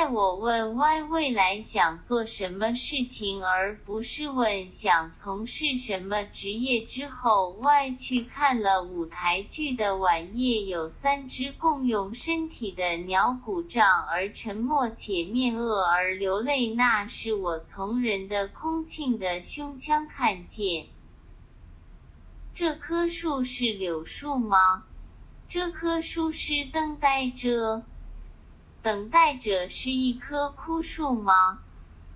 在我问 Y 未来想做什么事情，而不是问想从事什么职业之后，Y 去看了舞台剧的晚夜有三只共用身体的鸟鼓胀而沉默且面恶而流泪，那是我从人的空庆的胸腔看见。这棵树是柳树吗？这棵树是等待着。等待者是一棵枯树吗？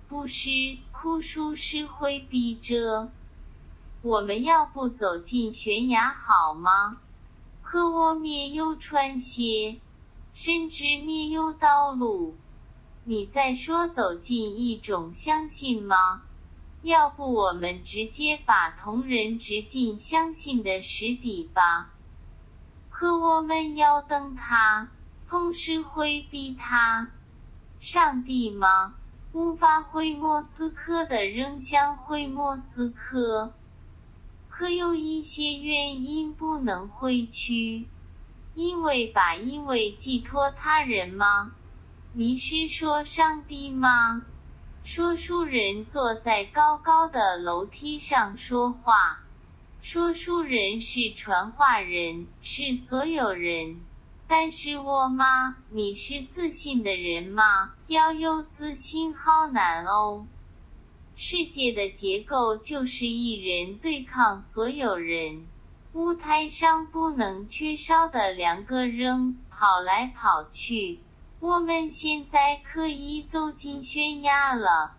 不是，枯树是回避着。我们要不走进悬崖好吗？可我没有穿鞋，甚至没有道路。你在说走进一种相信吗？要不我们直接把同人直进相信的石底吧？可我们要等他。同时回避他，上帝吗？无法回莫斯科的仍想回莫斯科，可有一些原因不能回去，因为把因为寄托他人吗？你是说上帝吗？说书人坐在高高的楼梯上说话，说书人是传话人，是所有人。但是我吗？你是自信的人吗？要有自信好难哦。世界的结构就是一人对抗所有人，舞台上不能缺少的两个人跑来跑去。我们现在可以走进悬崖了。